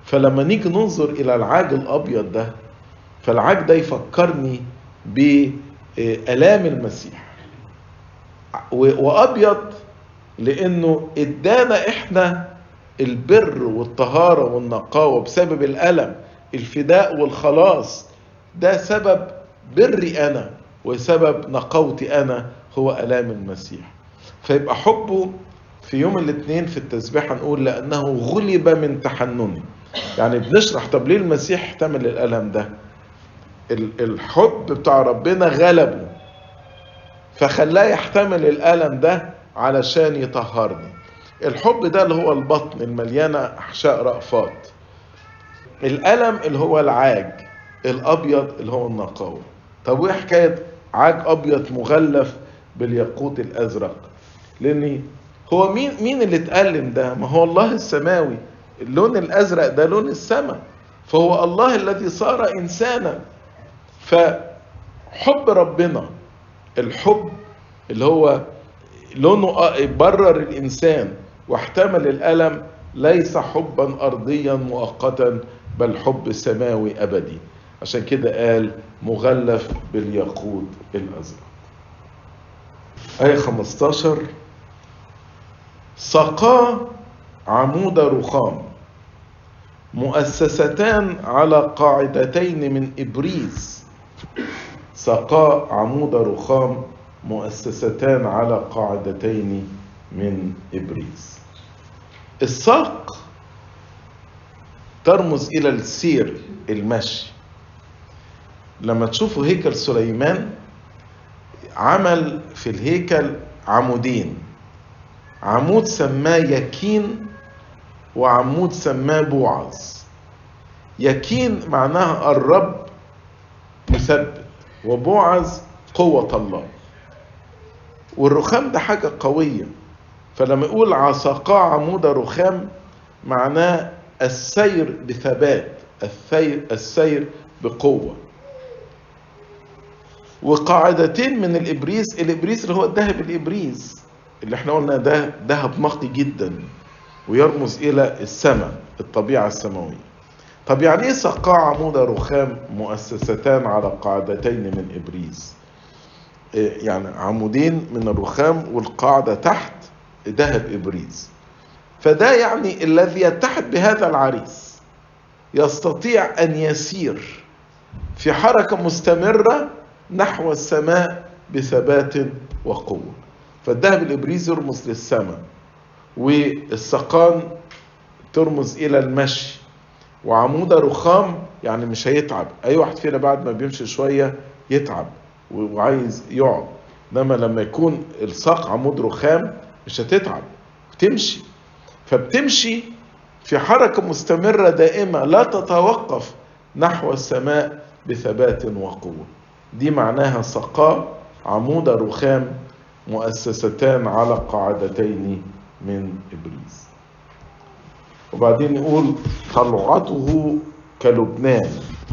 فلما نيجي ننظر إلى العاج الأبيض ده فالعاج ده يفكرني بآلام المسيح. وأبيض لأنه إدانا إحنا البر والطهارة والنقاوة بسبب الألم الفداء والخلاص. ده سبب بري أنا وسبب نقاوتي أنا هو ألام المسيح. فيبقى حبه في يوم الاثنين في التسبيحة نقول لأنه غلب من تحنني يعني بنشرح طب ليه المسيح احتمل الألم ده. الحب بتاع ربنا غلبه. فخلاه يحتمل الألم ده علشان يطهرني. الحب ده اللي هو البطن المليانة أحشاء رأفات. الألم اللي هو العاج الأبيض اللي هو النقاوة. طب وإيه حكاية عاج أبيض مغلف بالياقوت الأزرق؟ لأن هو مين مين اللي اتألم ده؟ ما هو الله السماوي. اللون الأزرق ده لون السماء. فهو الله الذي صار إنسانا. فحب ربنا الحب اللي هو لونه برر الإنسان واحتمل الألم ليس حبا أرضيا مؤقتا بل حب سماوي أبدي. عشان كده قال مغلف بالياقوت الأزرق. آية 15 سقاه عمود رخام مؤسستان على قاعدتين من إبريز سقاه عمود رخام مؤسستان على قاعدتين من إبريز الساق ترمز إلى السير المشي. لما تشوفوا هيكل سليمان عمل في الهيكل عمودين. عمود سماه يكين وعمود سماه بوعز يكين معناها الرب مثبت وبوعز قوة الله. والرخام ده حاجة قوية. فلما يقول عصقا عمود رخام معناه السير بثبات السير, السير بقوة. وقاعدتين من الإبريز الإبريز اللي هو الذهب الإبريز اللي إحنا قلنا ده ذهب نقي جدا ويرمز إلى السماء الطبيعة السماوية. طب يعني إيه سقاع عمود رخام مؤسستان على قاعدتين من إبريز يعني عمودين من الرخام والقاعدة تحت ذهب إبريز. فده يعني الذي يتحد بهذا العريس يستطيع أن يسير في حركة مستمرة نحو السماء بثبات وقوة. فالذهب الإبريز يرمز للسماء والسقان ترمز إلى المشي وعمود رخام يعني مش هيتعب. أي واحد فينا بعد ما بيمشي شوية يتعب. وعايز يقعد. إنما لما يكون الساق عمود رخام مش هتتعب بتمشي فبتمشي في حركة مستمرة دائمة لا تتوقف نحو السماء بثبات وقوة. دي معناها سقاء عمود رخام مؤسستان على قاعدتين من إبليس وبعدين نقول طلعته كلبنان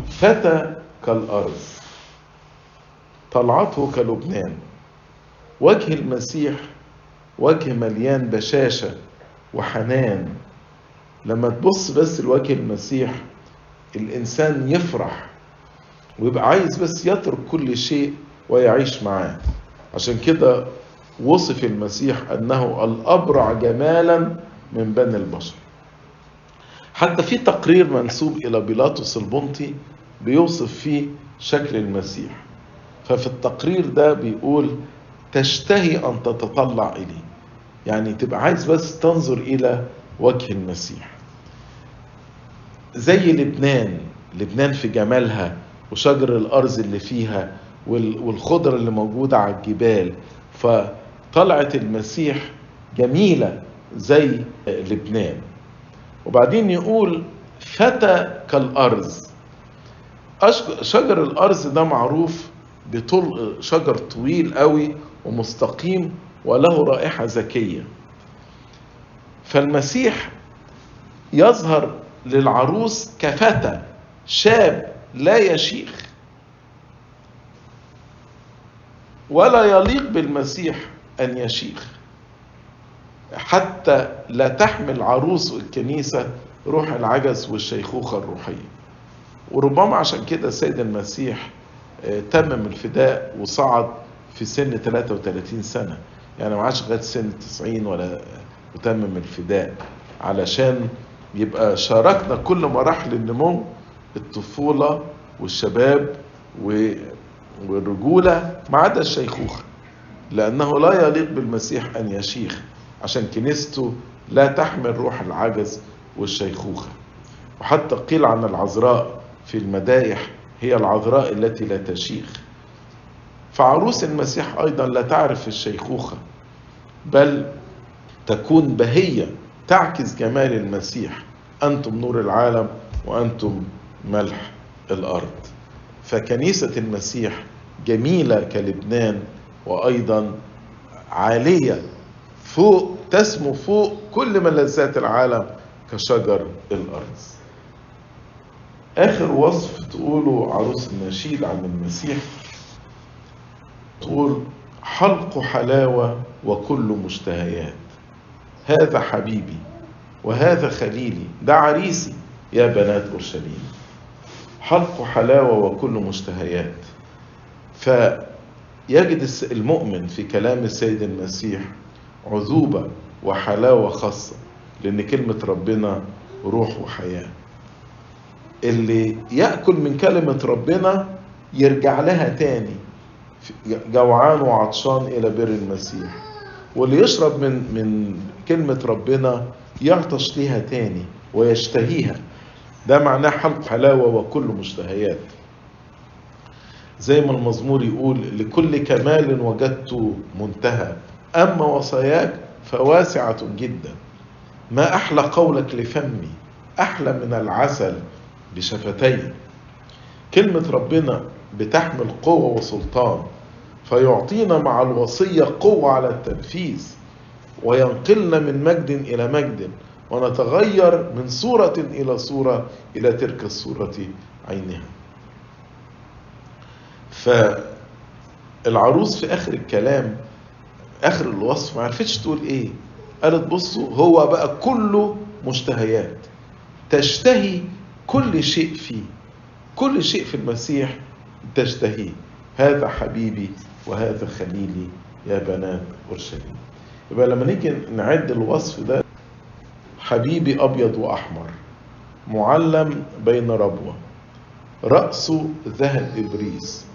فتى كالأرض. طلعته كلبنان. وجه المسيح وجه مليان بشاشة وحنان. لما تبص بس لوجه المسيح الإنسان يفرح ويبقى عايز بس يترك كل شيء ويعيش معاه. عشان كده وصف المسيح أنه الأبرع جمالا من بني البشر. حتى في تقرير منسوب إلى بيلاطس البنطي بيوصف فيه شكل المسيح. ففي التقرير ده بيقول تشتهي أن تتطلع إليه. يعني تبقى عايز بس تنظر إلى وجه المسيح. زي لبنان لبنان في جمالها وشجر الأرز اللي فيها والخضرة اللي موجودة على الجبال. فطلعت المسيح جميلة زي لبنان. وبعدين يقول فتى كالأرز. شجر الأرز ده معروف بطول شجر طويل قوي ومستقيم وله رائحة زكية فالمسيح يظهر للعروس كفتى شاب لا يشيخ ولا يليق بالمسيح أن يشيخ. حتى لا تحمل عروس الكنيسة روح العجز والشيخوخة الروحية. وربما عشان كده السيد المسيح تمم الفداء وصعد في سن 33 سنة. يعني ما عادش لغاية سن 90 ولا وتمم الفداء علشان يبقى شاركنا كل مراحل النمو الطفولة والشباب والرجولة ما عدا الشيخوخة. لأنه لا يليق بالمسيح أن يشيخ عشان كنيسته لا تحمل روح العجز والشيخوخة. وحتى قيل عن العذراء في المدايح هي العذراء التي لا تشيخ. فعروس المسيح أيضا لا تعرف الشيخوخة بل تكون بهية تعكس جمال المسيح. أنتم نور العالم وأنتم ملح الأرض. فكنيسة المسيح جميلة كلبنان وأيضا عالية فوق تسمو فوق كل ملذات العالم كشجر الأرض. آخر وصف تقوله عروس النشيد عن المسيح تقول حلق حلاوة وكل مشتهيات. هذا حبيبي وهذا خليلي ده عريسي يا بنات أورشليم. حلق حلاوة وكل مشتهيات. فيجد المؤمن في كلام السيد المسيح عذوبة وحلاوة خاصة لأن كلمة ربنا روح وحياة. اللي يأكل من كلمة ربنا يرجع لها تاني جوعان وعطشان إلى بر المسيح. واللي يشرب من من كلمة ربنا يعطش ليها تاني ويشتهيها. ده معناه حلق حلاوة وكل مشتهيات. زي ما المزمور يقول لكل كمال وجدت منتهى. أما وصاياك فواسعة جدا. ما أحلى قولك لفمي أحلى من العسل. بشفتي كلمة ربنا بتحمل قوة وسلطان فيعطينا مع الوصية قوة على التنفيذ وينقلنا من مجد إلى مجد ونتغير من صورة إلى صورة إلى تلك الصورة عينها. فالعروس في آخر الكلام آخر الوصف ما عرفتش تقول إيه قالت بصوا هو بقى كله مشتهيات تشتهي كل شيء فيه كل شيء في المسيح تشتهيه. هذا حبيبي وهذا خليلي يا بنات أورشليم يبقى لما نيجي نعد الوصف ده حبيبي أبيض وأحمر معلم بين ربوة رأسه ذهب إبريس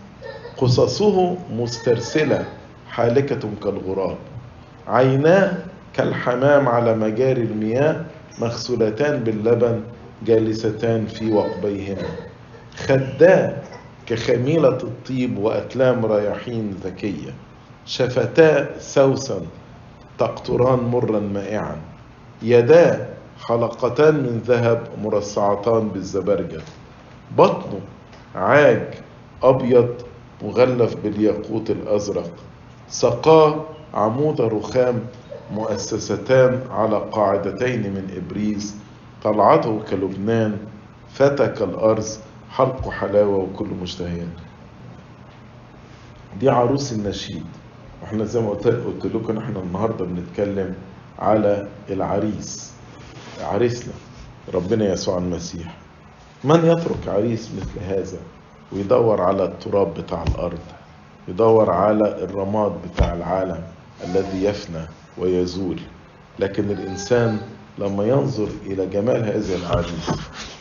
قصصه مسترسلة حالكة كالغراب عيناه كالحمام على مجاري المياه مغسولتان باللبن جالستان في وقبيهما. خداه كخميلة الطيب وأكلام رياحين ذكية. شفتا سوسا تقطران مرا مائعا. يداه حلقتان من ذهب مرصعتان بالزبرجد بطنه عاج أبيض مغلف بالياقوت الأزرق. سقاه عمود رخام مؤسستان على قاعدتين من إبريز طلعته كلبنان فتى كالأرز حلق حلاوة وكل مشتهيات دي عروس النشيد. وإحنا زي ما قلت لكم إحنا النهارده بنتكلم على العريس. عريسنا. ربنا يسوع المسيح. من يترك عريس مثل هذا ويدور على التراب بتاع الأرض؟ يدور على الرماد بتاع العالم الذي يفنى ويزول. لكن الإنسان لما ينظر إلى جمال هذا العريس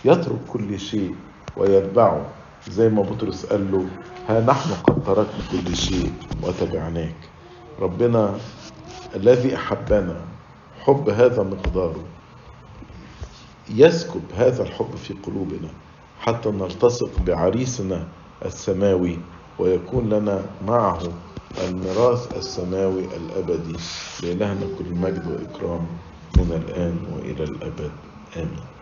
يترك كل شيء ويتبعه. زي ما بطرس قال له ها نحن قد تركنا كل شيء وتبعناك ربنا الذي أحبنا حب هذا مقداره. يسكب هذا الحب في قلوبنا حتى نلتصق بعريسنا السماوي ويكون لنا معه الميراث السماوي الأبدي. لإلهنا كل مجد وإكرام. من الآن وإلى الأبد. آمين.